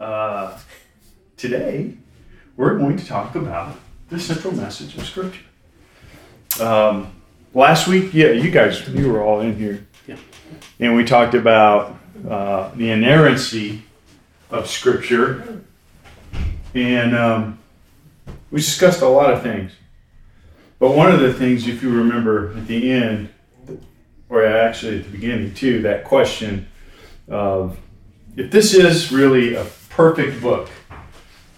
uh, today we're going to talk about the central message of Scripture. Um, last week, yeah, you guys, you were all in here. Yeah. And we talked about uh, the inerrancy of Scripture. And um, we discussed a lot of things. But one of the things, if you remember at the end, or actually at the beginning too, that question of if this is really a perfect book,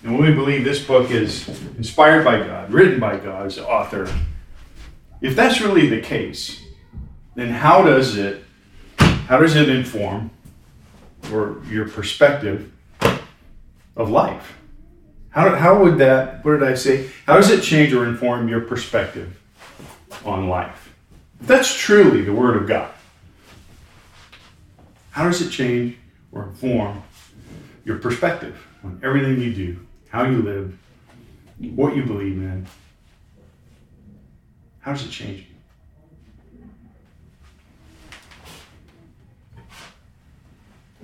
and we believe this book is inspired by God, written by God's author, if that's really the case, then how does it how does it inform or your perspective of life? How, how would that, what did I say? How does it change or inform your perspective on life? If that's truly the Word of God, how does it change or inform your perspective on everything you do, how you live, what you believe in? How does it change you?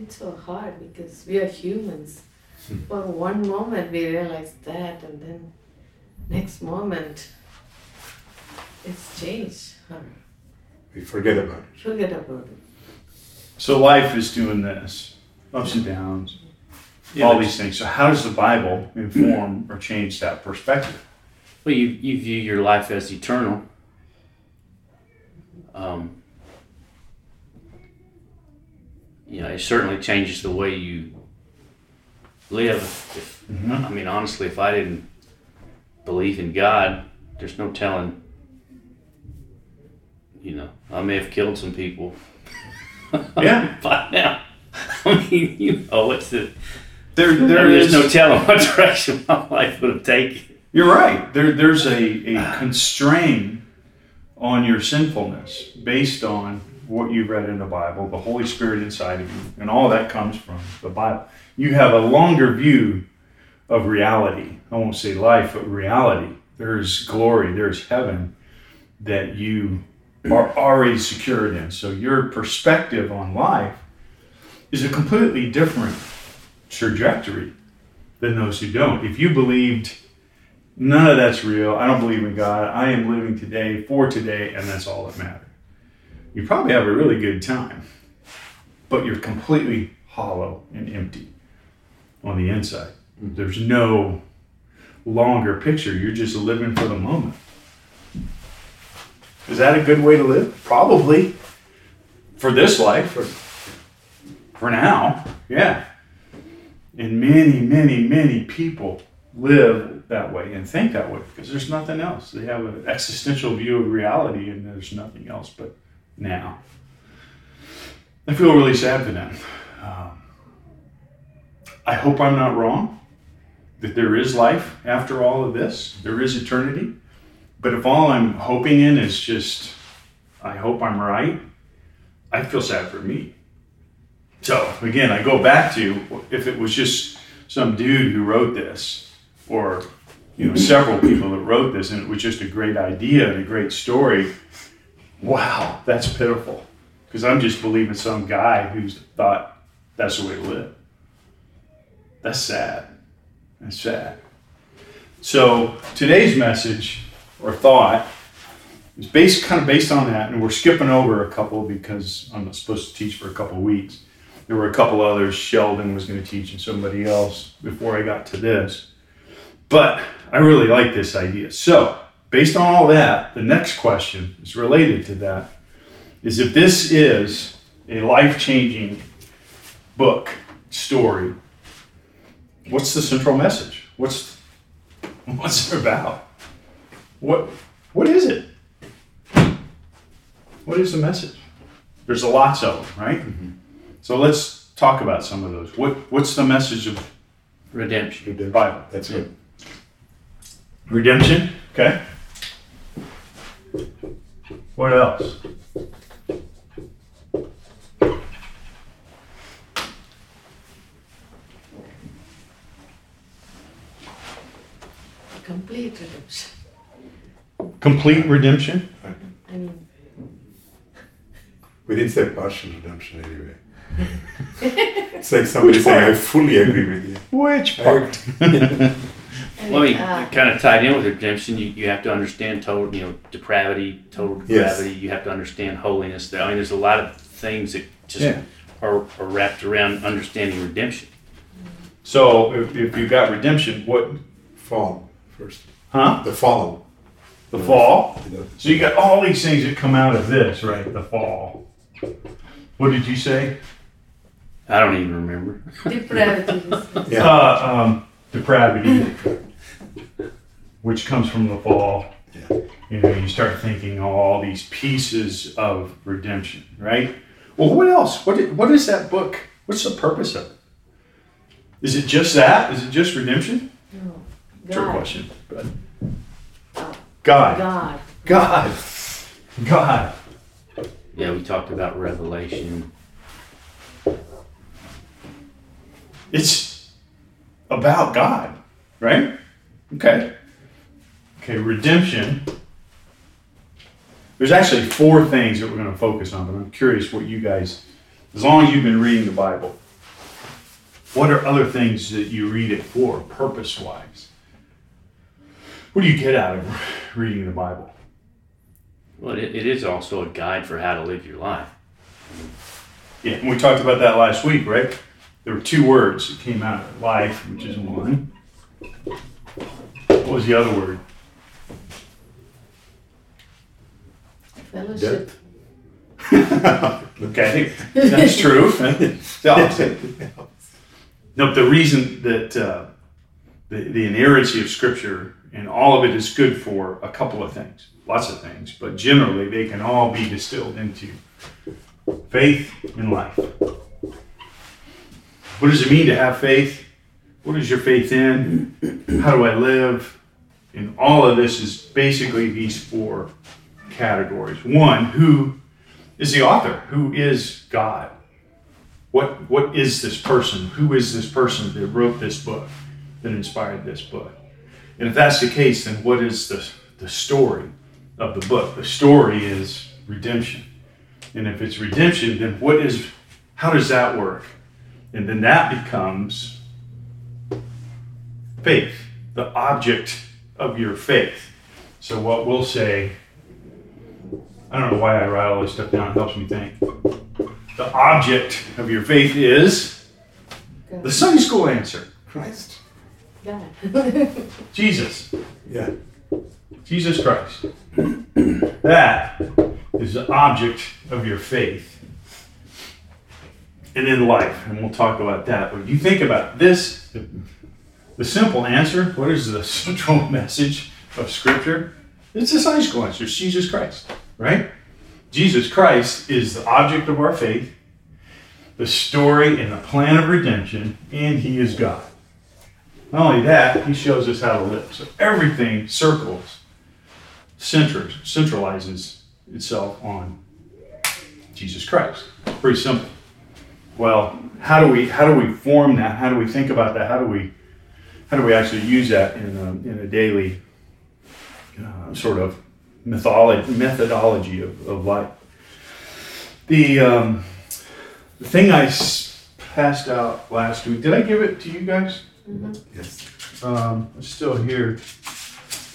It's so hard because we are humans. Hmm. For one moment we realize that, and then next moment it's changed. We forget about it. Forget about it. So life is doing this, ups and downs, all these things. So how does the Bible inform or change that perspective? Well, you, you view your life as eternal. Um, you know, it certainly changes the way you live. If, Mhm. I mean, honestly, if I didn't believe in God, there's no telling. You know, I may have killed some people. Yeah. by now. I mean, you know, it's the, There, there there's is. no telling what direction my life would have taken. You're right. There, there's a, a ah. constraint on your sinfulness based on what you've read in the Bible, the Holy Spirit inside of you, and all that comes from the Bible. You have a longer view of reality. I won't say life, but reality. There's glory, there's heaven that you are already secured in. So your perspective on life is a completely different trajectory than those who don't. If you believed None of that's real. I don't believe in God. I am living today for today, and that's all that matters. You probably have a really good time, but you're completely hollow and empty on the inside. Mm-hmm. There's no longer picture. You're just living for the moment. Is that a good way to live? Probably. For this life, for, for now, yeah. And many, many, many people live that way and think that way because there's nothing else. They have an existential view of reality and there's nothing else but now. I feel really sad for them. Um, I hope I'm not wrong that there is life after all of this, there is eternity. But if all I'm hoping in is just, I hope I'm right, I feel sad for me. So again, I go back to if it was just some dude who wrote this, or you know several people that wrote this, and it was just a great idea and a great story. Wow, that's pitiful. Because I'm just believing some guy who's thought that's the way to live. That's sad. That's sad. So today's message or thought is based kind of based on that, and we're skipping over a couple because I'm not supposed to teach for a couple weeks. There were a couple others. Sheldon was going to teach, and somebody else before I got to this. But I really like this idea. So, based on all that, the next question is related to that is if this is a life changing book, story, what's the central message? What's, what's it about? What, what is it? What is the message? There's a lots of them, right? Mm-hmm. So let's talk about some of those. What, what's the message of Redemption. the Bible? That's it. Mm-hmm. Redemption, okay. What else? Complete redemption. Complete redemption? I mean, We didn't say partial redemption anyway. It's like somebody Which saying, part? I fully agree with you. Which part? And, Well, I mean, uh, kind of tied in with redemption, you, you have to understand total, you know, depravity, total Yes. depravity. You have to understand holiness. I mean, there's a lot of things that just Yeah. are, are wrapped around understanding redemption. So if, if you got redemption, what? Fall first. Huh? The fall. The fall. So you got all these things that come out of this, right? The fall. What did you say? I don't even remember. depravity. Yeah. Uh, um, depravity, which comes from the fall. Yeah. You know, you start thinking all these pieces of redemption, right? Well, what else? What i- what is that book? What's the purpose of it? Is it just that? Is it just redemption? No. Trick God. question. But Oh, God, God. God, God. Yeah, we talked about revelation. It's about God, right? Okay. Okay, redemption. There's actually four things that we're going to focus on, but I'm curious what you guys, as long as you've been reading the Bible, what are other things that you read it for, purpose wise? What do you get out of reading the Bible? Well, it, it is also a guide for how to live your life. Yeah, and we talked about that last week, right? There were two words that came out of life, which is one. What was the other word? Fellowship. Okay, that's true. The opposite. No, the reason that uh, the, the inerrancy of Scripture and all of it is good for a couple of things, lots of things, but generally they can all be distilled into faith and life. What does it mean to have faith? What is your faith in? How do I live? And all of this is basically these four categories. One, who is the author? Who is God? What what is this person? Who is this person that wrote this book, that inspired this book? And if that's the case, then what is the, the story of the book? The story is redemption. And if it's redemption, then what is how does that work? And then that becomes faith, the object of your faith. So what we'll say, I don't know why I write all this stuff down, it helps me think. The object of your faith is the God. Sunday school answer. Christ. God. Jesus. Yeah. Jesus Christ. That is the object of your faith. And in life, and we'll talk about that. But you think about this, the, simple answer, what is the central message of Scripture? It's the Sunday school answer. It's Jesus Christ, right? Jesus Christ is the object of our faith, the story and the plan of redemption, and He is God. Not only that, He shows us how to live. So everything circles, centers, centralizes itself on Jesus Christ. Pretty simple. Well, how do we how do we form that? How do we think about that? How do we how do we actually use that in a, in a daily uh, sort of methodology methodology of, of life? The um, the thing I s- passed out last week. Did I give it to you guys? Yes. um, it's still here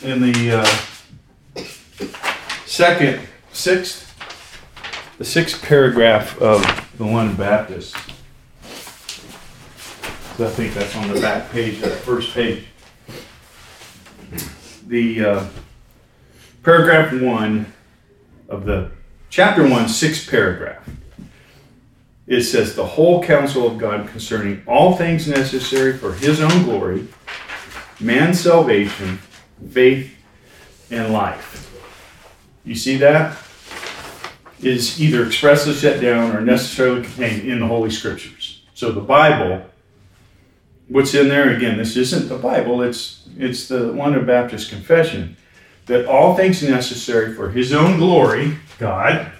in the uh, second, sixth, the sixth paragraph of the London Baptist. So I think that's on the back page, that first page. The uh, paragraph one of the chapter one, sixth paragraph. It says, The whole counsel of God concerning all things necessary for his own glory man's salvation, faith, and life. You see that? Is either expressly set down or necessarily contained in the Holy Scriptures. So the Bible, what's in there again, this isn't the Bible, it's it's the London Baptist Confession. That all things necessary for his own glory, God.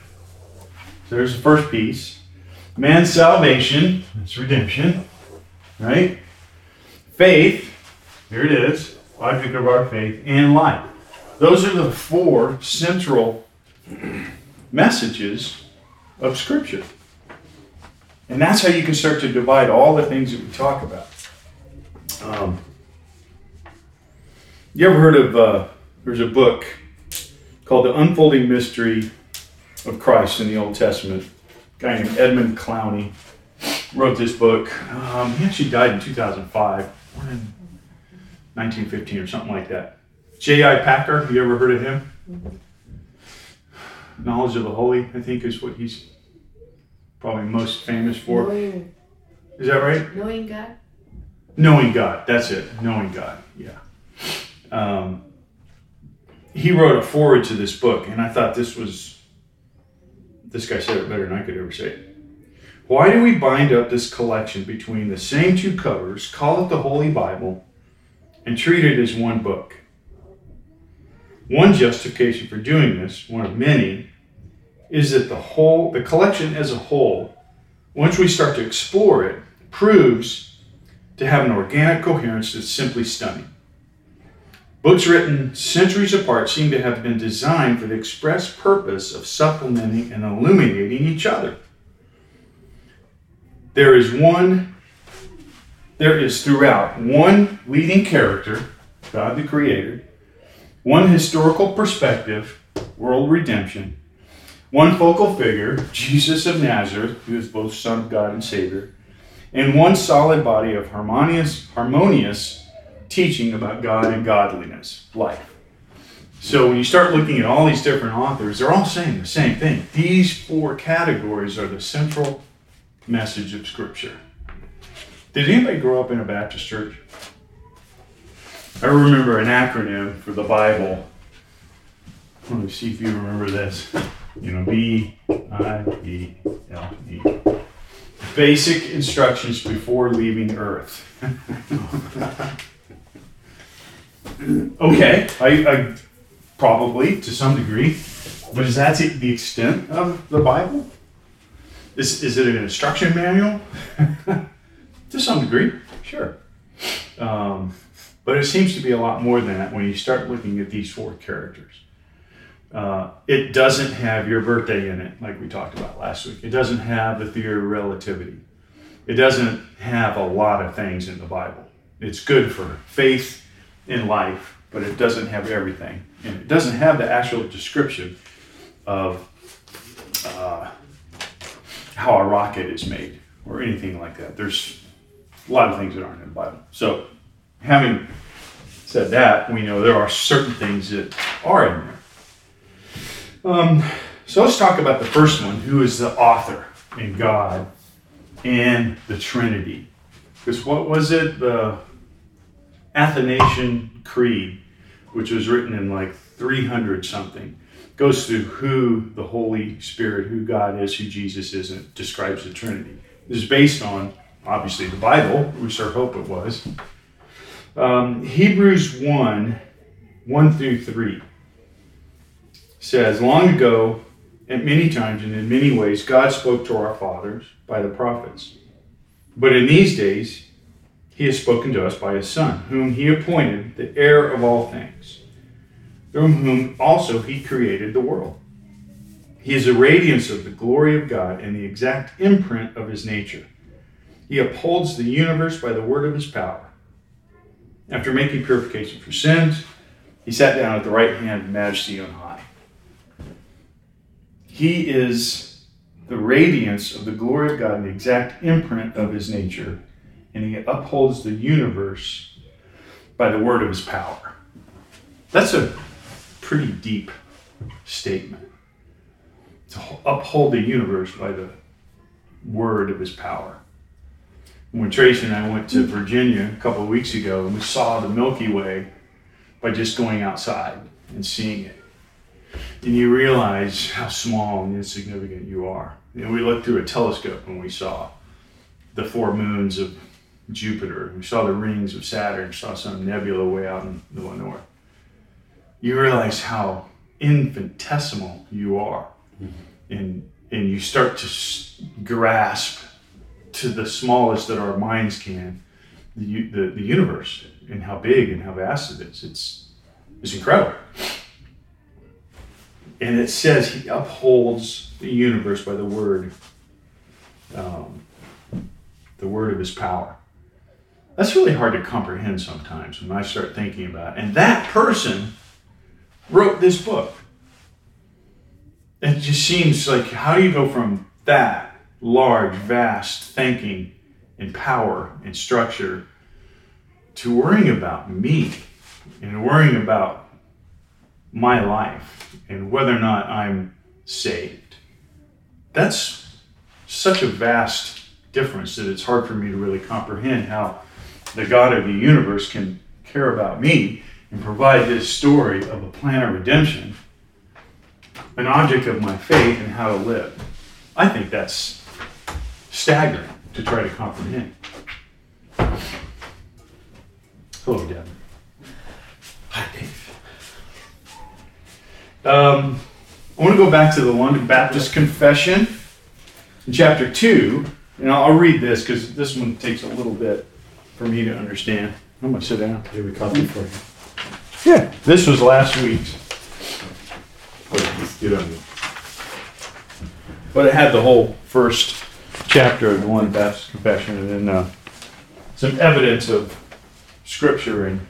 So there's the first piece. Man's salvation, that's redemption, right? Faith, here it is, object of our faith, and life. Those are the four central messages of Scripture. And that's how you can start to divide all the things that we talk about. Um, you ever heard of, uh, there's a book called The Unfolding Mystery of Christ in the Old Testament. A guy named Edmund Clowney wrote this book. Um, he actually died in 2005, born in 1915 or something like that. J.I. Packer, you ever heard of him? Knowledge of the Holy, I think, is what he's probably most famous for. Knowing, Is that right? knowing God. Knowing God. That's it. Knowing God. Yeah. Um, he wrote a foreword to this book, and I thought this was. This guy said it better than I could ever say it. Why do we bind up this collection between the same two covers, call it the Holy Bible, and treat it as one book? One justification for doing this, one of many, is that the whole, the collection as a whole, once we start to explore it, proves to have an organic coherence that's simply stunning. Books written centuries apart seem to have been designed for the express purpose of supplementing and illuminating each other. There is one, there is throughout one leading character, God the Creator, one historical perspective, world redemption, one focal figure, Jesus of Nazareth, who is both Son of God and Savior, and one solid body of harmonious, harmonious teaching about God and godliness, life. So when you start looking at all these different authors, they're all saying the same thing. These four categories are the central message of Scripture. Did anybody grow up in a Baptist church? I remember an acronym for the Bible. Let me see if you remember this. You know, B I B L E. Basic instructions before leaving Earth. okay, I, I probably to some degree, but is that the extent of the Bible? Is, is it an instruction manual? to some degree, sure. Um, but it seems to be a lot more than that when you start looking at these four characters. Uh, it doesn't have your birthday in it, like we talked about last week. It doesn't have the theory of relativity. It doesn't have a lot of things in the Bible. It's good for faith in life, but it doesn't have everything. And it doesn't have the actual description of uh, how a rocket is made or anything like that. There's a lot of things that aren't in the Bible. So, having said that, we know there are certain things that are in there. Um, so let's talk about the first one, who is the author in God and the Trinity. Because what was it? The Athanasian Creed, which was written in like 300 something, goes through who the Holy Spirit, who God is, who Jesus is, and describes the Trinity. This is based on, obviously, the Bible, which I hope it was. Um, Hebrews 1 1 through 3 says, Long ago, at many times and in many ways, God spoke to our fathers by the prophets. But in these days, he has spoken to us by his Son, whom he appointed the heir of all things, through whom also he created the world. He is the radiance of the glory of God and the exact imprint of his nature. He upholds the universe by the word of his power. After making purification for sins, he sat down at the right hand of majesty on high. He is the radiance of the glory of God and the exact imprint of his nature, and he upholds the universe by the word of his power. That's a pretty deep statement. To uphold the universe by the word of his power. When Tracy and I went to Virginia a couple of weeks ago, and we saw the Milky Way by just going outside and seeing it and you realize how small and insignificant you are. Know, we looked through a telescope and we saw the four moons of Jupiter. We saw the rings of Saturn. Saw some nebula way out in the north. You realize how infinitesimal you are, mm-hmm. and and you start to grasp to the smallest that our minds can the, the the universe and how big and how vast it is. It's it's incredible and it says he upholds the universe by the word um, the word of his power. That's really hard to comprehend sometimes when I start thinking about it. And that person wrote this book. It just seems like how do you go from that large, vast thinking and power and structure to worrying about me and worrying about my life and whether or not I'm saved? That's such a vast difference that it's hard for me to really comprehend how the God of the universe can care about me and provide this story of a plan of redemption, an object of my faith and how to live. I think that's staggering to try to comprehend. Hello, Deb. Hi, Dave. Um, I want to go back to the London Baptist Confession, in chapter 2, and I'll, I'll read this because this one takes a little bit for me to understand. I'm going to sit down. Here we copy for you. Yeah. This was last week's, get on but it had the whole first chapter of the London Baptist Confession and then uh, some evidence of Scripture and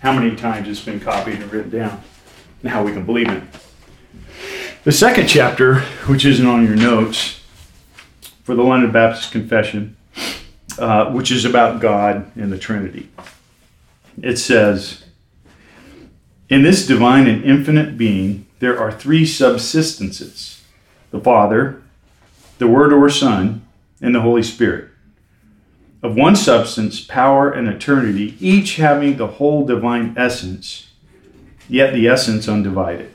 how many times it's been copied and written down and how we can believe it. The second chapter, which isn't on your notes, for the London Baptist Confession, uh, which is about God and the Trinity. It says, In this divine and infinite being, there are three subsistences the Father, the Word or Son, and the Holy Spirit. Of one substance, power, and eternity, each having the whole divine essence, yet the essence undivided.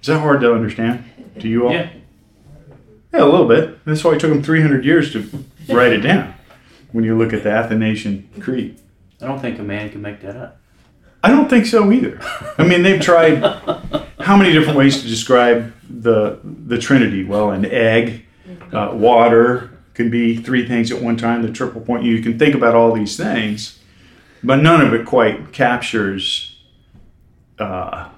Is that hard to understand to you all? Yeah. Yeah, a little bit. That's why it took them 300 years to write it down when you look at the Athanasian Creed. I don't think a man can make that up. I don't think so either. I mean, they've tried how many different ways to describe the the Trinity? Well, an egg, uh, water can be three things at one time. The triple point. You can think about all these things, but none of it quite captures uh,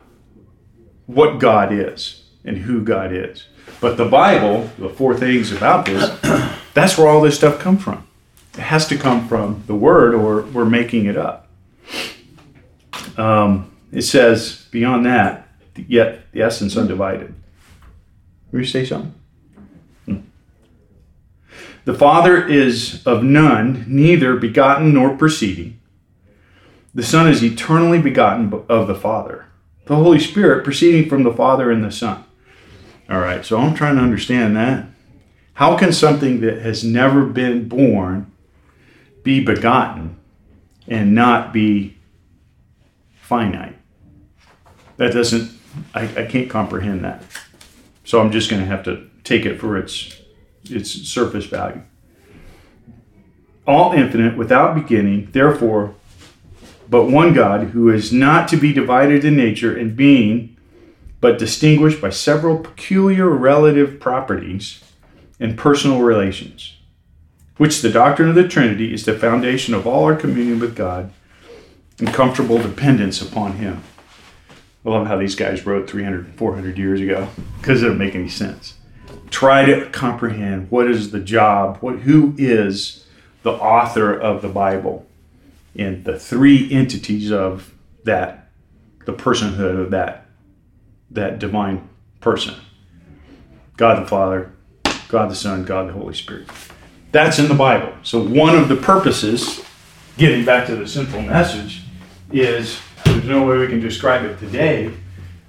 what God is and who God is. But the Bible, the four things about this, that's where all this stuff comes from. It has to come from the Word, or we're making it up. Um, it says, beyond that, yet the essence undivided. Will you say something? The Father is of none, neither begotten nor proceeding. The Son is eternally begotten of the Father. The Holy Spirit proceeding from the Father and the Son. All right, so I'm trying to understand that. How can something that has never been born be begotten and not be finite? That doesn't, I, I can't comprehend that. So I'm just going to have to take it for its its surface value. All infinite, without beginning, therefore, but one God who is not to be divided in nature and being, but distinguished by several peculiar relative properties and personal relations, which the doctrine of the Trinity is the foundation of all our communion with God and comfortable dependence upon Him. I love how these guys wrote 300, 400 years ago because it doesn't make any sense. Try to comprehend what is the job, what who is the author of the Bible, and the three entities of that, the personhood of that, that divine person. God the Father, God the Son, God the Holy Spirit. That's in the Bible. So one of the purposes, getting back to the simple message, is there's no way we can describe it today,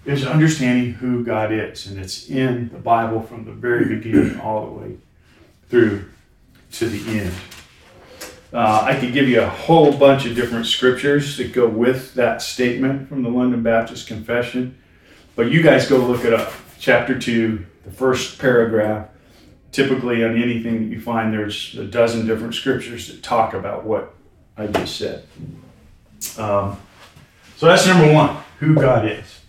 is understanding who God is. And it's in the Bible from the very beginning all the way through to the end. Uh, I could give you a whole bunch of different scriptures that go with that statement from the London Baptist Confession, but you guys go look it up. Chapter 2, the first paragraph. Typically, on anything that you find, there's a dozen different scriptures that talk about what I just said. Um, so that's number one, who God is.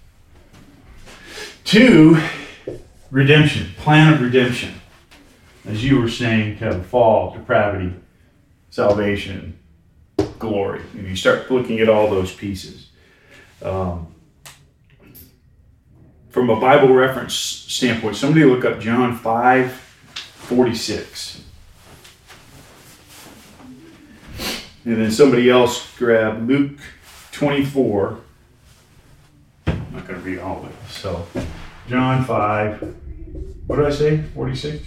Two, redemption, plan of redemption. As you were saying, Kevin, fall, depravity, salvation, glory. And you start looking at all those pieces. Um, from a Bible reference standpoint, somebody look up John 5 46. And then somebody else grab Luke 24. I'm not going to read all of it. So, John 5. What did I say? 46?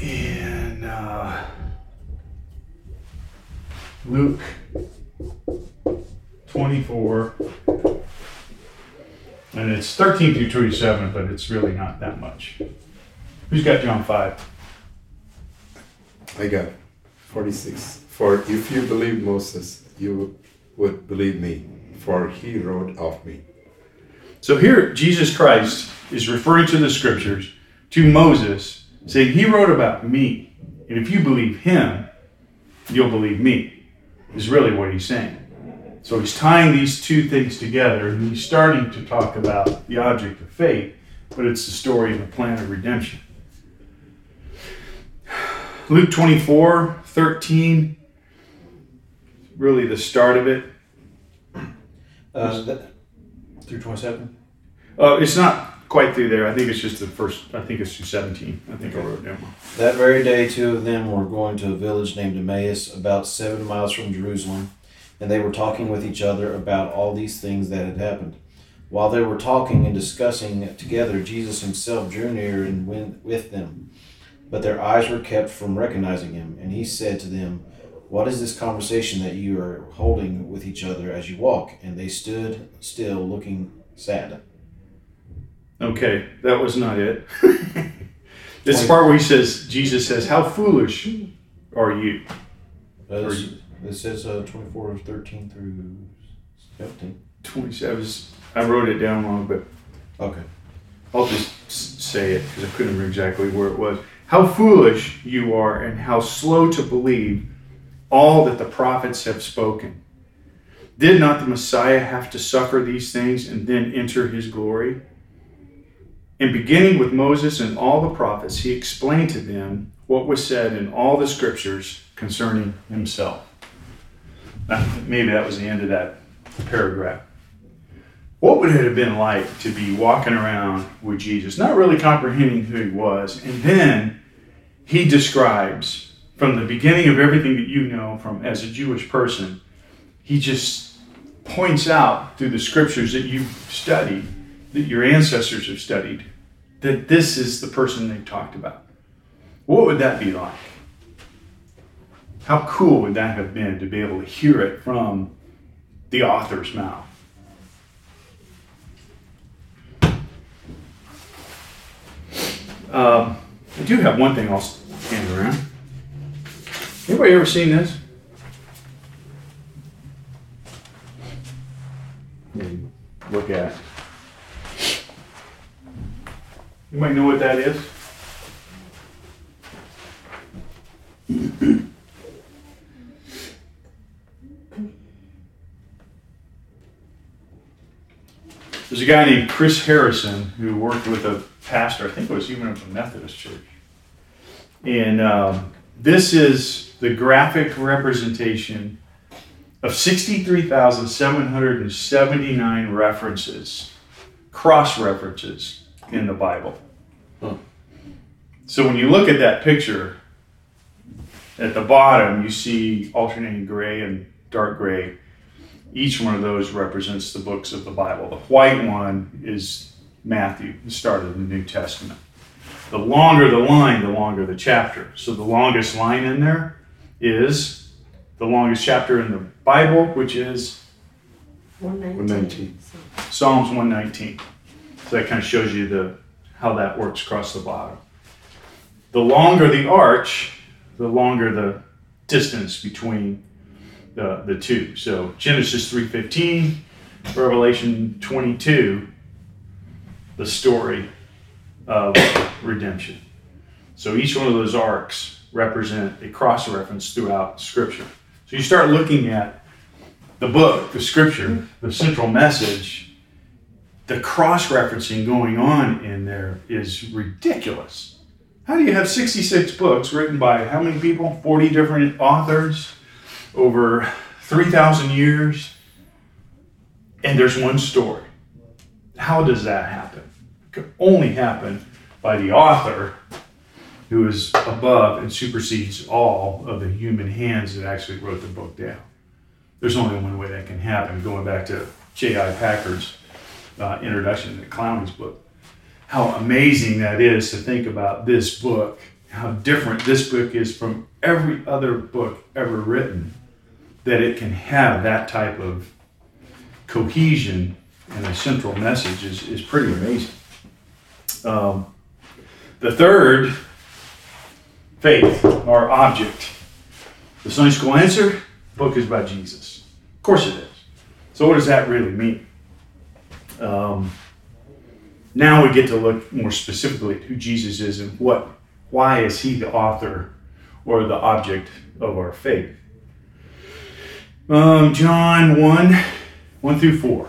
And uh, Luke 24. And it's 13 through 27, but it's really not that much. Who's got John 5? I got 46. For if you believe Moses, you would believe me, for he wrote of me. So here, Jesus Christ is referring to the scriptures to Moses, saying, He wrote about me. And if you believe him, you'll believe me, is really what he's saying. So he's tying these two things together, and he's starting to talk about the object of faith, but it's the story of the plan of redemption. Luke 24, 13, really the start of it. Uh, that, through 27? Uh, it's not quite through there. I think it's just the first, I think it's through 17. I think I wrote down. That very day, two of them were going to a village named Emmaus, about seven miles from Jerusalem, and they were talking with each other about all these things that had happened. While they were talking and discussing together, Jesus himself drew near and went with them. But their eyes were kept from recognizing him, and he said to them, What is this conversation that you are holding with each other as you walk? And they stood still, looking sad. Okay, that was not it. this is part where he says, Jesus says, How foolish are you? Uh, this- you- it says uh, 24, 13 through 17. 27. I wrote it down wrong, but Okay. I'll just say it because I couldn't remember exactly where it was. How foolish you are, and how slow to believe all that the prophets have spoken. Did not the Messiah have to suffer these things and then enter his glory? And beginning with Moses and all the prophets, he explained to them what was said in all the scriptures concerning himself. Maybe that was the end of that paragraph. What would it have been like to be walking around with Jesus, not really comprehending who he was, and then he describes from the beginning of everything that you know from as a Jewish person, he just points out through the scriptures that you've studied, that your ancestors have studied, that this is the person they've talked about. What would that be like? How cool would that have been to be able to hear it from the author's mouth? Um, I do have one thing I'll hand around. Anybody ever seen this? Look at it. You might know what that is. There's a guy named Chris Harrison who worked with a pastor, I think it was even of a Methodist church. And um, this is the graphic representation of 63,779 references, cross references in the Bible. Huh. So when you look at that picture, at the bottom you see alternating gray and dark gray. Each one of those represents the books of the Bible. The white one is Matthew, the start of the New Testament. The longer the line, the longer the chapter. So the longest line in there is the longest chapter in the Bible, which is 119. 119. Psalms 119. So that kind of shows you the how that works across the bottom. The longer the arch, the longer the distance between the, the two. So Genesis 3:15, Revelation 22, the story of redemption. So each one of those arcs represent a cross reference throughout Scripture. So you start looking at the book, the Scripture, the central message. The cross referencing going on in there is ridiculous. How do you have 66 books written by how many people? 40 different authors over 3,000 years, and there's one story. How does that happen? It could only happen by the author who is above and supersedes all of the human hands that actually wrote the book down. There's only one way that can happen, going back to J.I. Packard's uh, introduction to Clowney's book. How amazing that is to think about this book, how different this book is from every other book ever written, that it can have that type of cohesion and a central message is, is pretty amazing. Um, the third, faith, our object. The Sunday school answer book is by Jesus. Of course it is. So, what does that really mean? Um, now we get to look more specifically at who Jesus is and what, why is he the author or the object of our faith. Um, John 1 1 through 4.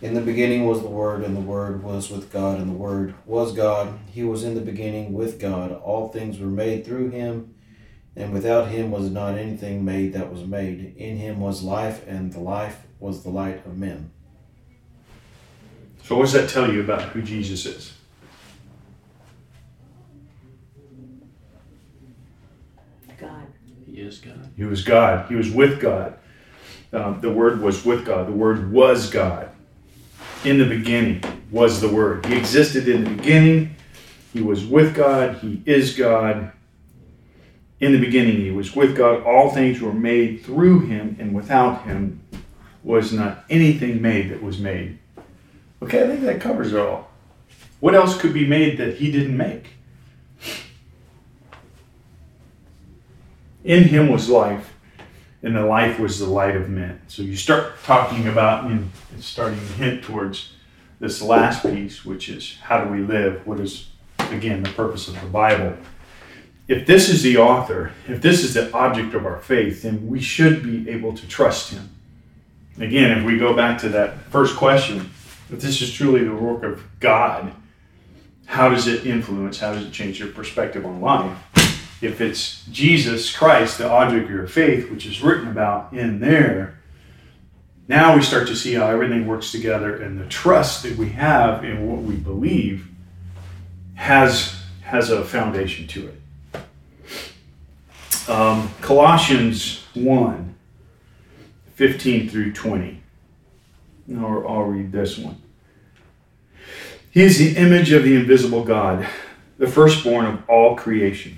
In the beginning was the Word, and the Word was with God, and the Word was God. He was in the beginning with God. All things were made through him, and without him was not anything made that was made. In him was life, and the life was the light of men. So, what does that tell you about who Jesus is? God. He is God. He was God. He was with God. Um, the Word was with God. The Word was God. In the beginning was the Word. He existed in the beginning. He was with God. He is God. In the beginning, He was with God. All things were made through Him, and without Him was not anything made that was made. Okay, I think that covers it all. What else could be made that He didn't make? In Him was life and the life was the light of men. So you start talking about and starting to hint towards this last piece, which is how do we live? What is again the purpose of the Bible? If this is the author, if this is the object of our faith, then we should be able to trust him. Again, if we go back to that first question, if this is truly the work of God, how does it influence, how does it change your perspective on life? If it's Jesus Christ, the object of your faith, which is written about in there, now we start to see how everything works together and the trust that we have in what we believe has, has a foundation to it. Um, Colossians 1 15 through 20. I'll, I'll read this one. He is the image of the invisible God, the firstborn of all creation.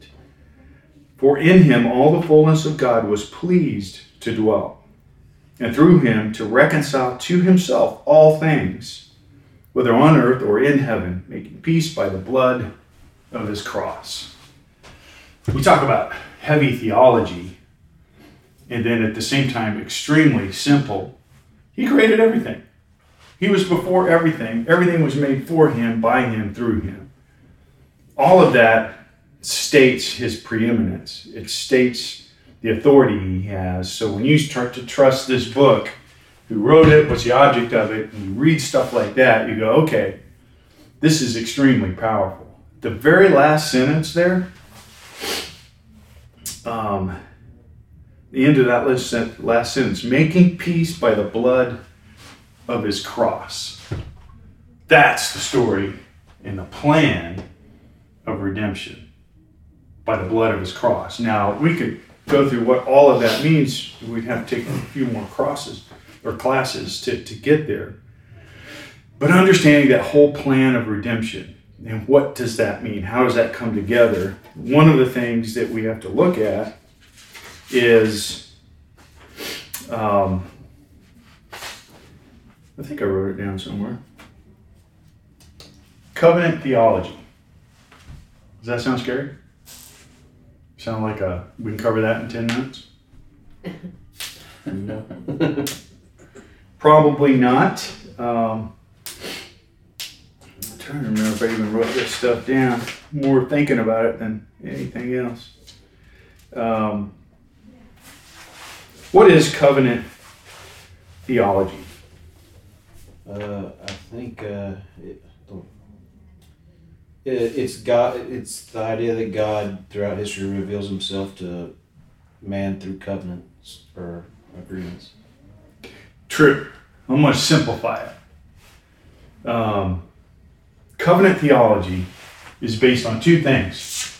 For in him all the fullness of God was pleased to dwell, and through him to reconcile to himself all things, whether on earth or in heaven, making peace by the blood of his cross. We talk about heavy theology, and then at the same time, extremely simple. He created everything. He was before everything. Everything was made for him, by him, through him. All of that states his preeminence. It states the authority he has. So when you start to trust this book, who wrote it, what's the object of it, and you read stuff like that, you go, okay, this is extremely powerful. The very last sentence there, um, the end of that last sentence, making peace by the blood of his cross. That's the story and the plan of redemption by the blood of his cross. Now, we could go through what all of that means. We'd have to take a few more crosses or classes to, to get there. But understanding that whole plan of redemption and what does that mean? How does that come together? One of the things that we have to look at is um, I think I wrote it down somewhere. Covenant theology. Does that sound scary? Sound like a we can cover that in ten minutes? No. Probably not. Um, I'm trying to remember if I even wrote this stuff down. More thinking about it than anything else. Um, what is covenant theology? Uh, I think uh, it, it, it's God. It's the idea that God, throughout history, reveals Himself to man through covenants or agreements. True. I'm going to simplify it. Um, covenant theology is based on two things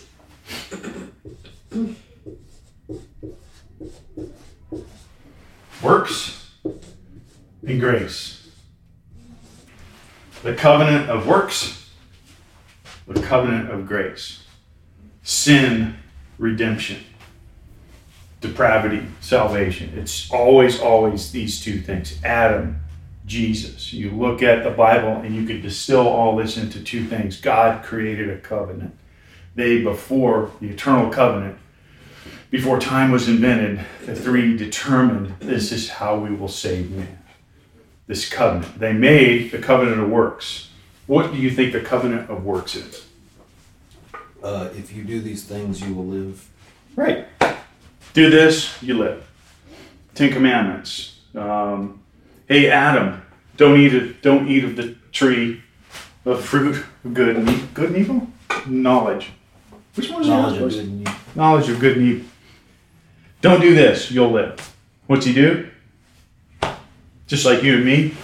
works and grace. The covenant of works, the covenant of grace. Sin, redemption depravity, salvation. It's always, always these two things Adam, Jesus. You look at the Bible and you could distill all this into two things God created a covenant. They, before the eternal covenant, before time was invented, the three determined this is how we will save man. This covenant. They made the covenant of works. What do you think the covenant of works is? Uh, if you do these things, you will live. Right. Do this, you live. Ten Commandments. Um, hey, Adam, don't eat it. Don't eat of the tree of fruit of good and e- good and evil. Knowledge. Which one is Knowledge of good and evil. Knowledge of good and evil. Don't do this, you'll live. What's he do? Just like you and me.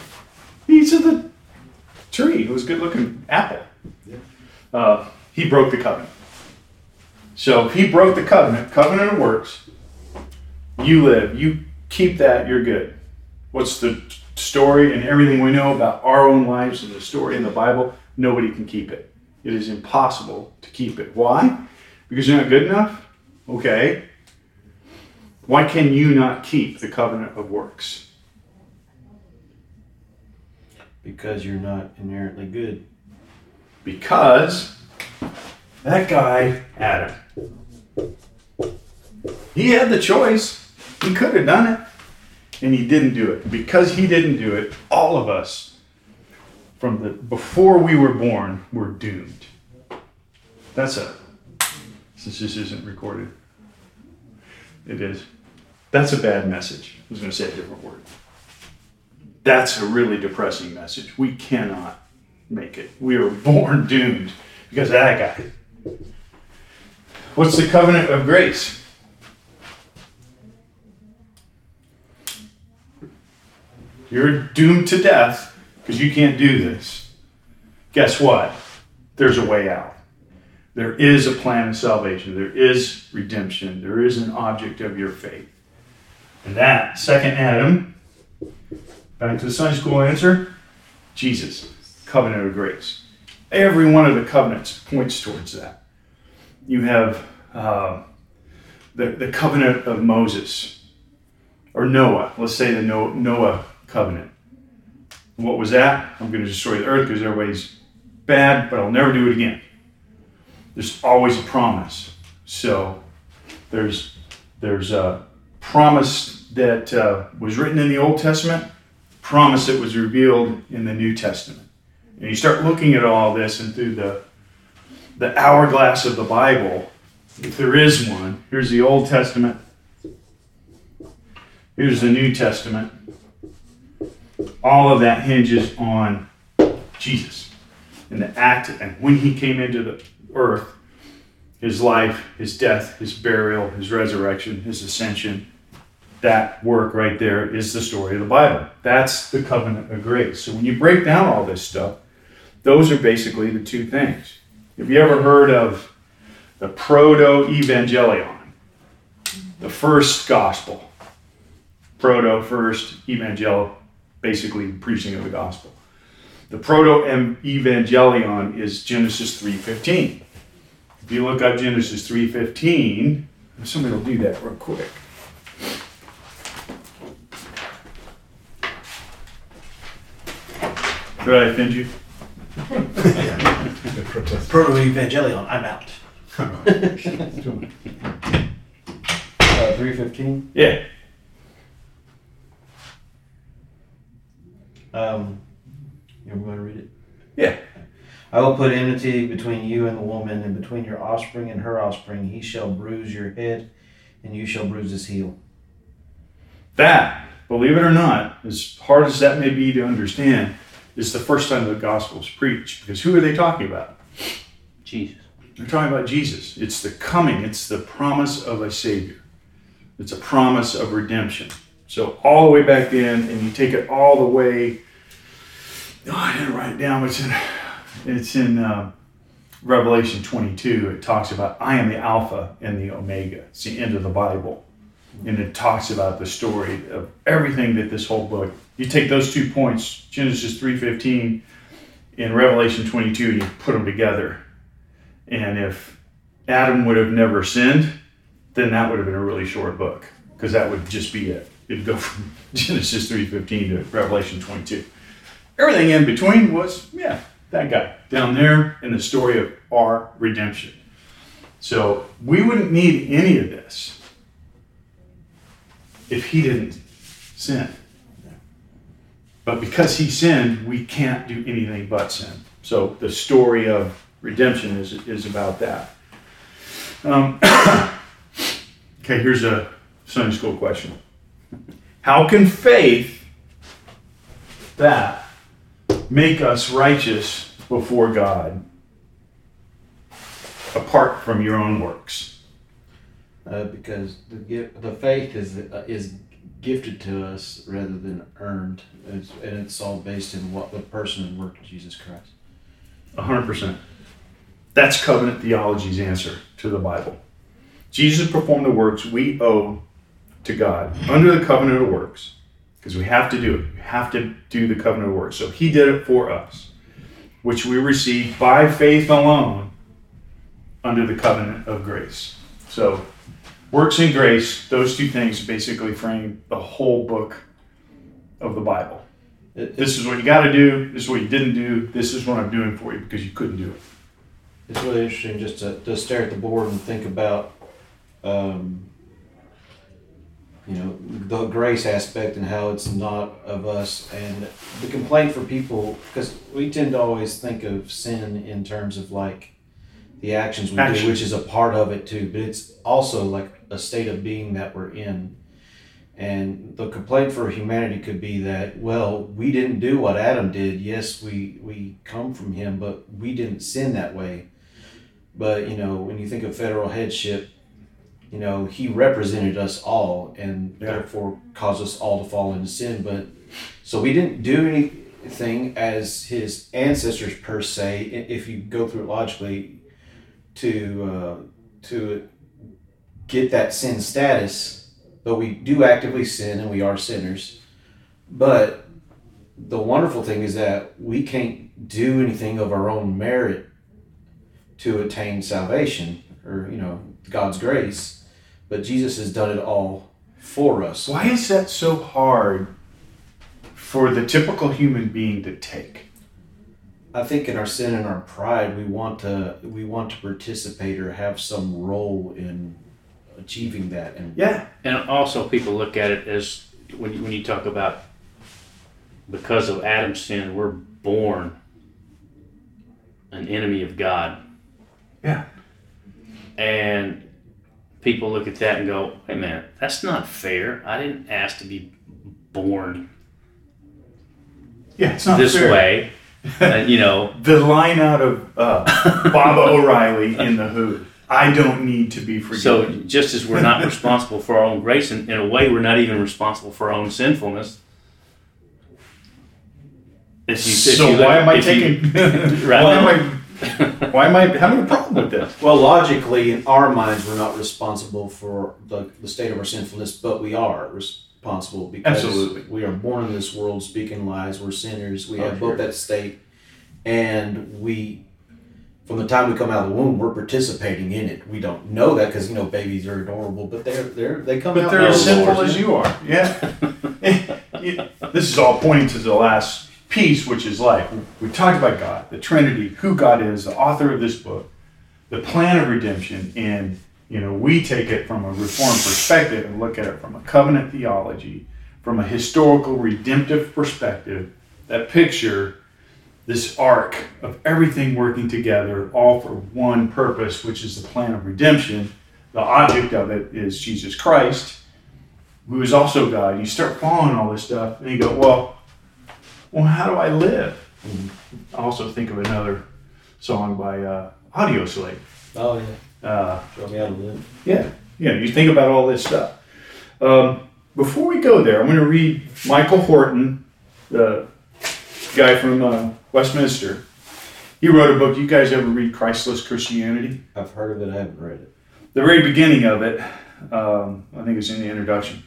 He eats of the tree. It was a good looking apple. Uh, he broke the covenant. So he broke the covenant, covenant of works, you live, you keep that, you're good. What's the story and everything we know about our own lives and the story in the Bible? Nobody can keep it. It is impossible to keep it. Why? Because you're not good enough? Okay. Why can you not keep the covenant of works? Because you're not inherently good. Because that guy, Adam, he had the choice. He could have done it, and he didn't do it. Because he didn't do it, all of us, from the before we were born, were doomed. That's a. Since this isn't recorded, it is. That's a bad message. I was going to say a different word. That's a really depressing message. We cannot make it. We are born doomed because of that guy. What's the covenant of grace? You're doomed to death because you can't do this. Guess what? There's a way out. There is a plan of salvation. There is redemption. There is an object of your faith. And that, second Adam, back to the Sunday school answer Jesus, covenant of grace. Every one of the covenants points towards that. You have uh, the, the covenant of Moses or Noah. Let's say the Noah covenant. What was that? I'm going to destroy the earth because everybody's bad, but I'll never do it again. There's always a promise. So there's there's a promise that uh, was written in the Old Testament, promise that was revealed in the New Testament. And you start looking at all this and through the the hourglass of the Bible, if there is one, here's the Old Testament, here's the New Testament. All of that hinges on Jesus and the act and when he came into the earth, his life, his death, his burial, his resurrection, his ascension. That work right there is the story of the Bible. That's the covenant of grace. So when you break down all this stuff, those are basically the two things. Have you ever heard of the proto evangelion? The first gospel. Proto, first, evangel, basically preaching of the gospel. The proto evangelion is Genesis 3:15. If you look up Genesis 3:15, somebody will do that real quick. Did I offend you? The protest. Proto Evangelion, I'm out. Uh, 315. Yeah. Um, you want me to read it? Yeah. I will put enmity between you and the woman, and between your offspring and her offspring. He shall bruise your head, and you shall bruise his heel. That, believe it or not, as hard as that may be to understand, is the first time the gospel is preached. Because who are they talking about? Jesus. They're talking about Jesus. It's the coming, it's the promise of a Savior, it's a promise of redemption. So, all the way back then, and you take it all the way. Oh, I didn't write it down, but it's in, it's in uh, Revelation 22. It talks about, I am the Alpha and the Omega. It's the end of the Bible. And it talks about the story of everything that this whole book. You take those two points, Genesis 3:15 and Revelation 22, and you put them together. And if Adam would have never sinned, then that would have been a really short book because that would just be it. It'd go from Genesis 3:15 to Revelation 22. Everything in between was, yeah, that guy down there in the story of our redemption. So we wouldn't need any of this if he didn't sin. But because he sinned, we can't do anything but sin. So the story of redemption is, is about that. Um, okay, here's a Sunday school question How can faith that make us righteous before God apart from your own works? Uh, because the the faith is uh, is gifted to us rather than earned, it's, and it's all based in what the person and work of Jesus Christ. 100%. That's covenant theology's answer to the Bible. Jesus performed the works we owe to God under the covenant of works because we have to do it. We have to do the covenant of works. So he did it for us, which we receive by faith alone under the covenant of grace. So works and grace, those two things basically frame the whole book of the Bible. It, This is what you got to do. This is what you didn't do. This is what I'm doing for you because you couldn't do it. it's really interesting just to, to stare at the board and think about, um, you know, the grace aspect and how it's not of us. And the complaint for people, because we tend to always think of sin in terms of like the actions we Action. do, which is a part of it too, but it's also like a state of being that we're in. And the complaint for humanity could be that, well, we didn't do what Adam did. Yes, we, we come from him, but we didn't sin that way. But, you know, when you think of federal headship, you know, he represented us all and Yeah. therefore caused us all to fall into sin. But so we didn't do anything as his ancestors per se, if you go through it logically, to uh, to get that sin status. But we do actively sin and we are sinners. But the wonderful thing is that we can't do anything of our own merit to attain salvation or, you know, God's grace. But Jesus has done it all for us. Why is that so hard for the typical human being to take? I think in our sin and our pride, we want to we want to participate or have some role in achieving that. And Yeah. And also, people look at it as when you, when you talk about because of Adam's sin, we're born an enemy of God. Yeah. And people look at that and go, "Hey, man, that's not fair. I didn't ask to be born Yeah, it's not this fair. way." and you know, The line out of uh, Baba O'Riley in The Who I don't need to be forgiven. so just as we're not responsible for our own grace, and in a way, we're not even responsible for our own sinfulness. If you- if So you look- why am I if you- taking. Right. why am I. Why am I having a problem with this? well, logically, in our minds, we're not responsible for the, the state of our sinfulness, but we are responsible because Absolutely. we are born in this world speaking lies. We're sinners. We Oh, have sure. both that state, and we. From the time we come out of the womb, we're participating in it. We don't know that because you know babies are adorable, but they're they're they come But out. But they're as simple as you are. Yeah. This is all pointing to the last piece, which is life. We talked about God, the Trinity, who God is, the author of this book, the plan of redemption, and you know we take it from a reformed perspective and look at it from a covenant theology, from a historical redemptive perspective, that picture this arc of everything working together, all for one purpose, which is the plan of redemption. The object of it is Jesus Christ, who is also God. You start following all this stuff, and you go, well, well, how do I live? And I also think of another song by uh, Audioslave. Oh yeah. Uh, Show me how to live. yeah, yeah. You think about all this stuff. Um, before we go there, I'm going to read Michael Horton, the guy from uh, Westminster. He wrote a book. You guys ever read Christless Christianity? I've heard of it. I haven't read it. The very beginning of it, um, I think it's in the introduction.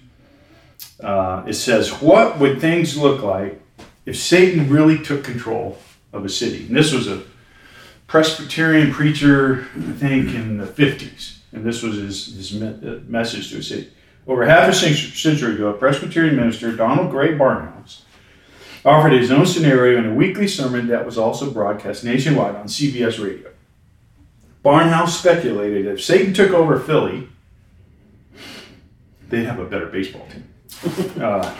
Uh, it says, "What would things look like if Satan really took control of a city?" And this was a Presbyterian preacher, I think, in the 50s. And this was his, his me- uh, message to a city. Over half a century ago, a Presbyterian minister Donald Grey Barnhouse offered his own scenario in a weekly sermon that was also broadcast nationwide on CBS radio. Barnhouse speculated if Satan took over Philly, they'd have a better baseball team. Uh,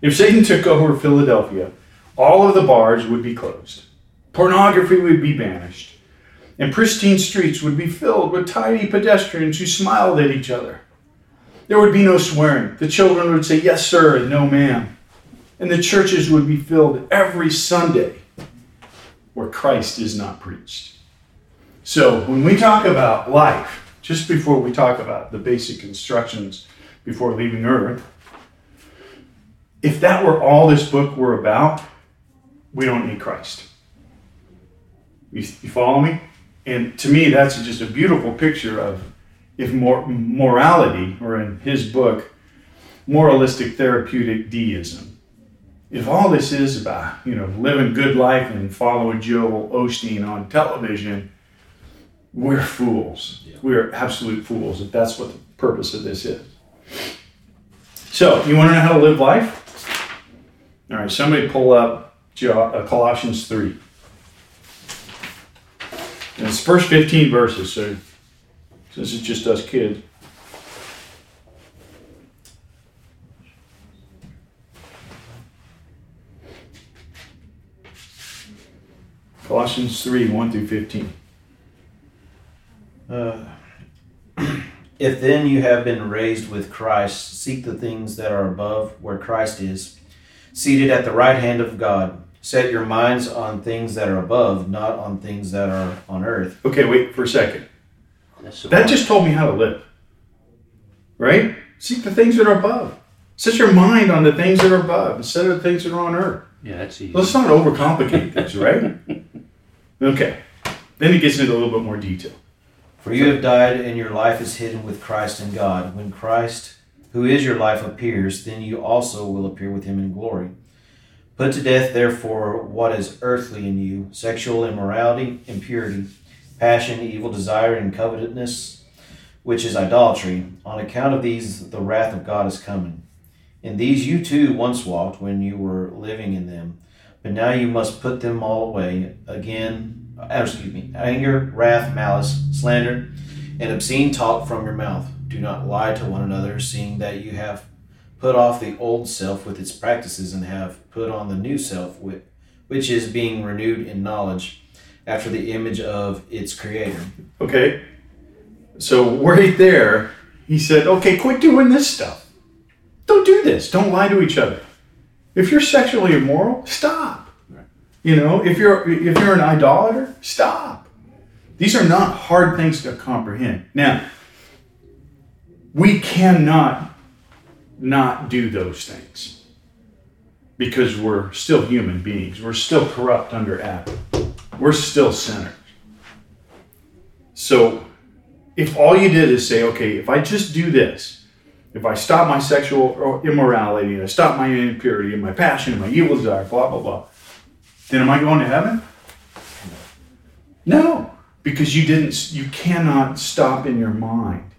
if Satan took over Philadelphia, all of the bars would be closed, pornography would be banished, and pristine streets would be filled with tidy pedestrians who smiled at each other. There would be no swearing. The children would say, Yes, sir, and no, ma'am. And the churches would be filled every Sunday where Christ is not preached. So when we talk about life, just before we talk about the basic instructions before leaving Earth, if that were all this book were about, we don't need Christ. You, you follow me? And to me, that's just a beautiful picture of if mor- morality, or in his book, moralistic therapeutic deism. If all this is about, you know, living good life and following Joel Osteen on television, we're fools. Yeah. We're absolute fools if that's what the purpose of this is. So, you want to know how to live life? All right, somebody pull up uh, Colossians 3. And it's first 15 verses, so since it's just us kids. Colossians 3 1 through 15. Uh, if then you have been raised with Christ, seek the things that are above, where Christ is, seated at the right hand of God. Set your minds on things that are above, not on things that are on earth. Okay, wait for a second. That just told me how to live. Right? Seek the things that are above. Set your mind on the things that are above instead of the things that are on earth. Yeah, that's easy. Let's not overcomplicate things, right? Okay. Then it gets into a little bit more detail. For you have died, and your life is hidden with Christ in God. When Christ, who is your life, appears, then you also will appear with him in glory. Put to death, therefore, what is earthly in you sexual immorality, impurity, passion, evil desire, and covetousness, which is idolatry. On account of these, the wrath of God is coming. In these you too once walked when you were living in them, but now you must put them all away again. uh, Excuse me, anger, wrath, malice, slander, and obscene talk from your mouth. Do not lie to one another, seeing that you have put off the old self with its practices and have put on the new self, which is being renewed in knowledge after the image of its creator. Okay? So right there, he said, okay, quit doing this stuff. Don't do this. Don't lie to each other. If you're sexually immoral, stop. You know, if you're if you're an idolater, stop. These are not hard things to comprehend. Now, we cannot not do those things because we're still human beings. We're still corrupt under Adam. We're still sinners. So, if all you did is say, okay, if I just do this, if I stop my sexual immorality and I stop my impurity and my passion and my evil desire, blah, blah, blah, then am I going to heaven? No, because you didn't, you cannot stop in your mind.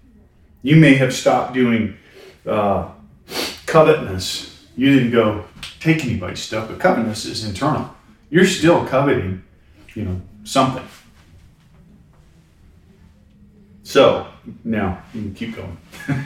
You may have stopped doing uh, covetousness. You didn't go take anybody's stuff, but covetousness is internal. You're still coveting, you know, something. So now you can keep going.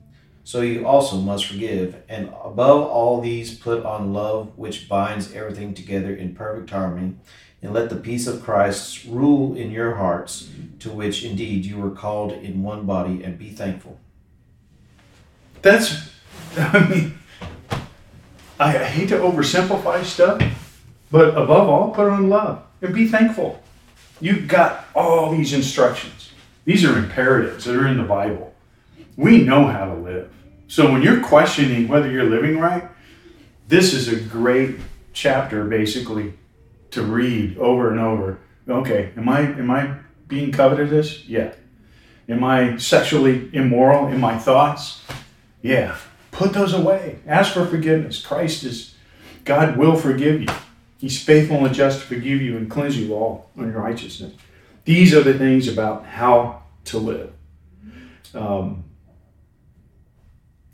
So you also must forgive. And above all these, put on love, which binds everything together in perfect harmony. And let the peace of Christ rule in your hearts, to which indeed you were called in one body, and be thankful. That's, I mean, I hate to oversimplify stuff, but above all, put on love and be thankful. You've got all these instructions. These are imperatives that are in the Bible. We know how to live. So when you're questioning whether you're living right, this is a great chapter basically to read over and over. Okay, am I am I being covetous? Yeah. Am I sexually immoral in my thoughts? Yeah. Put those away. Ask for forgiveness. Christ is God will forgive you. He's faithful and just to forgive you and cleanse you all unrighteousness. These are the things about how to live. Um,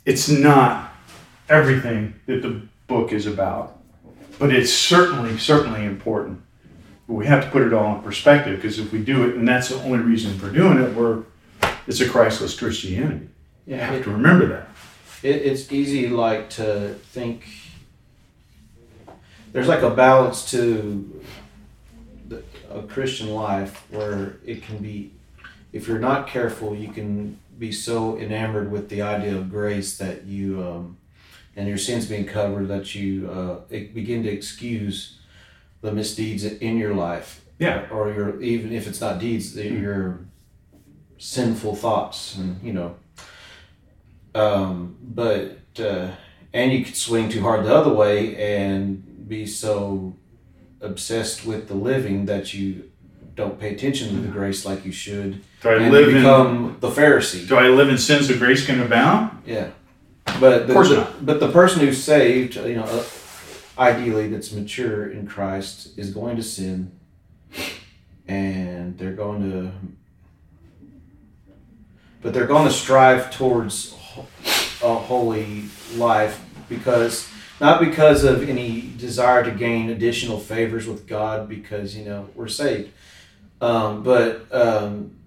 it's not everything that the book is about, but it's certainly, certainly important. But we have to put it all in perspective because if we do it, and that's the only reason for doing it, we're it's a Christless Christianity. You have to remember that. It, it's easy like to think there's like a balance to the, a Christian life where it can be if you're not careful you can be so enamored with the idea of grace that you um, and your sins being covered that you uh, begin to excuse the misdeeds in your life. Yeah. or your even if it's not deeds your sinful thoughts and you know. Um, but uh, and you could swing too hard the other way and be so obsessed with the living that you don't pay attention to the grace like you should. Do I and live you in become the Pharisee. Do I live in sins of grace can abound? Yeah, but the, Of course the- not. But the person who's saved, you know, uh, ideally that's mature in Christ is going to sin, and they're going to, but they're going to strive towards a holy life because not because of any desire to gain additional favors with God because you know we're saved, um, but um,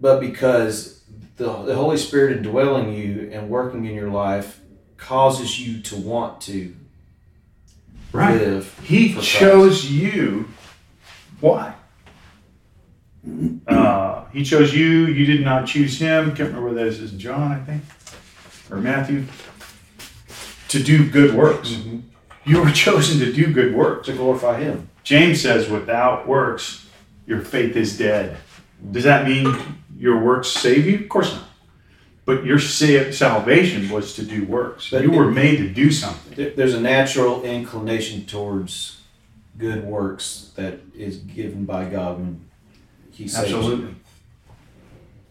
but because the, the Holy Spirit indwelling you and working in your life causes you to want to live. He for Christ. chose you. Why? Uh, he chose you. You did not choose him. Can't remember whether this is John, I think, or Matthew. To do good works. Mhm. You were chosen to do good works. to glorify Him. James says, without works, your faith is dead. Does that mean your works save you? Of course not. But your sa- salvation was to do works. But you were made to do something. There's a natural inclination towards good works that is given by God when He saves. you. Absolutely.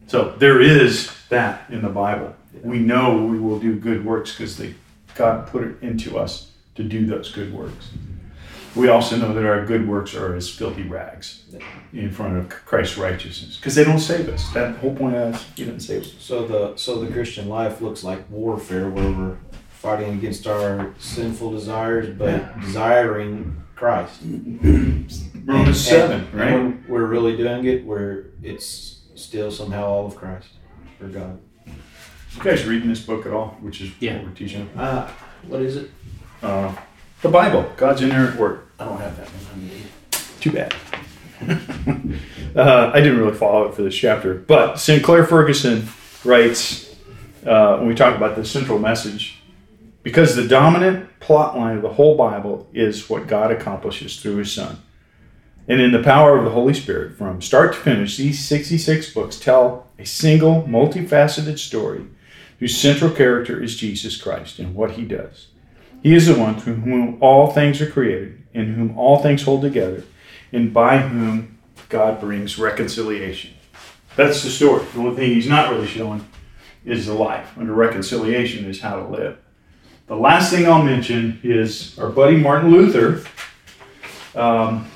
So there is that in the Bible. We know we will do good works because God put it into us to do those good works. We also know that our good works are as filthy rags in front of Christ's righteousness because they don't save us. That whole point is He didn't save us. So the so the Christian life looks like warfare, where we're fighting against our sinful desires, but desiring Christ. Romans seven, and right? when we're really doing it, where it's still somehow all of Christ for God. You guys reading this book at all? Which is Yeah. what we're teaching. Uh, what is it? Uh, the Bible, God's inerrant word. I don't have that one. Too bad. uh, I didn't really follow it for this chapter, but Sinclair Ferguson writes uh, when we talk about the central message, because the dominant plot line of the whole Bible is what God accomplishes through His Son. And in the power of the Holy Spirit, from start to finish, these 66 books tell a single, multifaceted story whose central character is Jesus Christ and what He does. He is the one through whom all things are created, in whom all things hold together, and by whom God brings reconciliation. That's the story. The only thing he's not really showing is the life. Under reconciliation is how to live. The last thing I'll mention is our buddy Martin Luther. Um,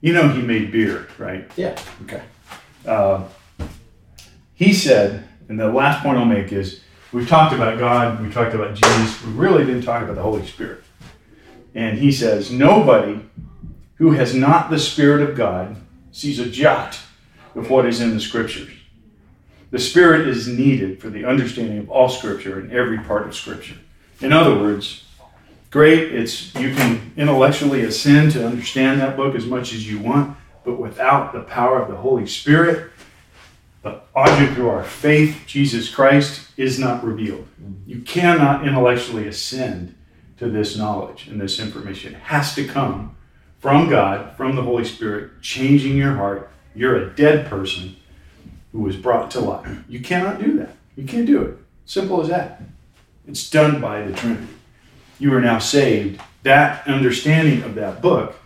You know, he made beer, right? Yeah. Okay. Uh, he said, and the last point I'll make is we've talked about God, we talked about Jesus, we really didn't talk about the Holy Spirit. And he says, Nobody who has not the Spirit of God sees a jot of what is in the Scriptures. The Spirit is needed for the understanding of all Scripture and every part of Scripture. In other words, great, it's you can intellectually ascend to understand that book as much as you want, but without the power of the Holy Spirit, the object through our faith, Jesus Christ, is not revealed. You cannot intellectually ascend to this knowledge and this information. It has to come from God, from the Holy Spirit, changing your heart. You're a dead person who was brought to life. You cannot do that. You can't do it. Simple as that. It's done by the Trinity. You are now saved. That understanding of that book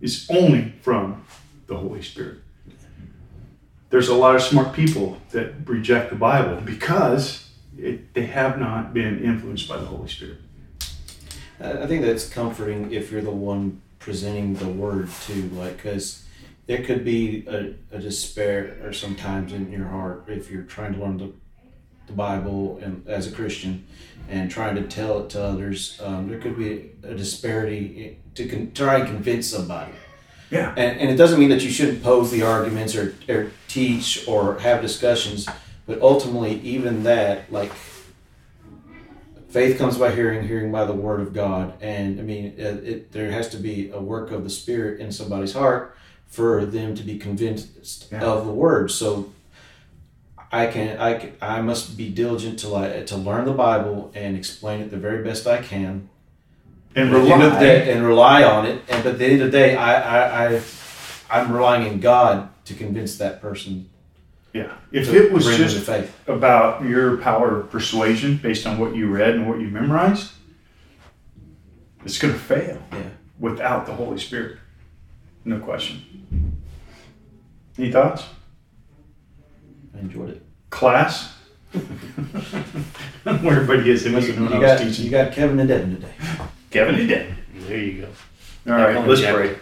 is only from the Holy Spirit. There's a lot of smart people that reject the Bible because it, they have not been influenced by the Holy Spirit. I think that's comforting if you're the one presenting the word too, like because there could be a, a despair or sometimes in your heart if you're trying to learn the, the Bible and as a Christian and trying to tell it to others. Um, there could be a disparity to con- try and convince somebody. Yeah. And, and it doesn't mean that you shouldn't pose the arguments or, or teach or have discussions, but ultimately, even that, like, faith comes by hearing, hearing by the word of God. And I mean, it, it, there has to be a work of the Spirit in somebody's heart for them to be convinced Yeah. of the word. So I can, I can, I must be diligent to like to learn the Bible and explain it the very best I can And at the end of the rely. day, and rely on it. And but at the end of the day, I, I, I I'm relying on God to convince that person. Yeah. If it was just about your power of persuasion based on what you read and what you memorized, it's going to fail Yeah. without the Holy Spirit. No question. Any thoughts? I enjoyed it. Class? Where everybody is, they must You, have known you I was got teaching. you got Kevin and Devin today. Kevin and Dan. There you go. All right, let's pray.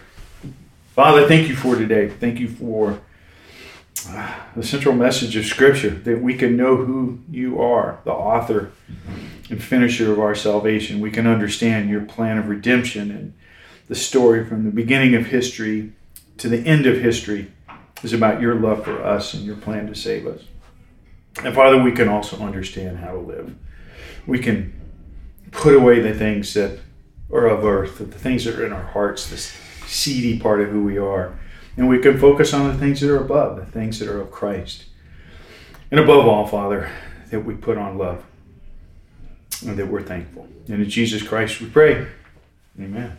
Father, thank you for today. Thank you for ah, the central message of Scripture that we can know who you are, the author and finisher of our salvation. We can understand your plan of redemption and the story from the beginning of history to the end of history is about your love for us and your plan to save us. And Father, we can also understand how to live. We can put away the things that are of earth, the things that are in our hearts, this seedy part of who we are. And we can focus on the things that are above, the things that are of Christ. And above all, Father, that we put on love and that we're thankful. And in Jesus Christ we pray. Amen.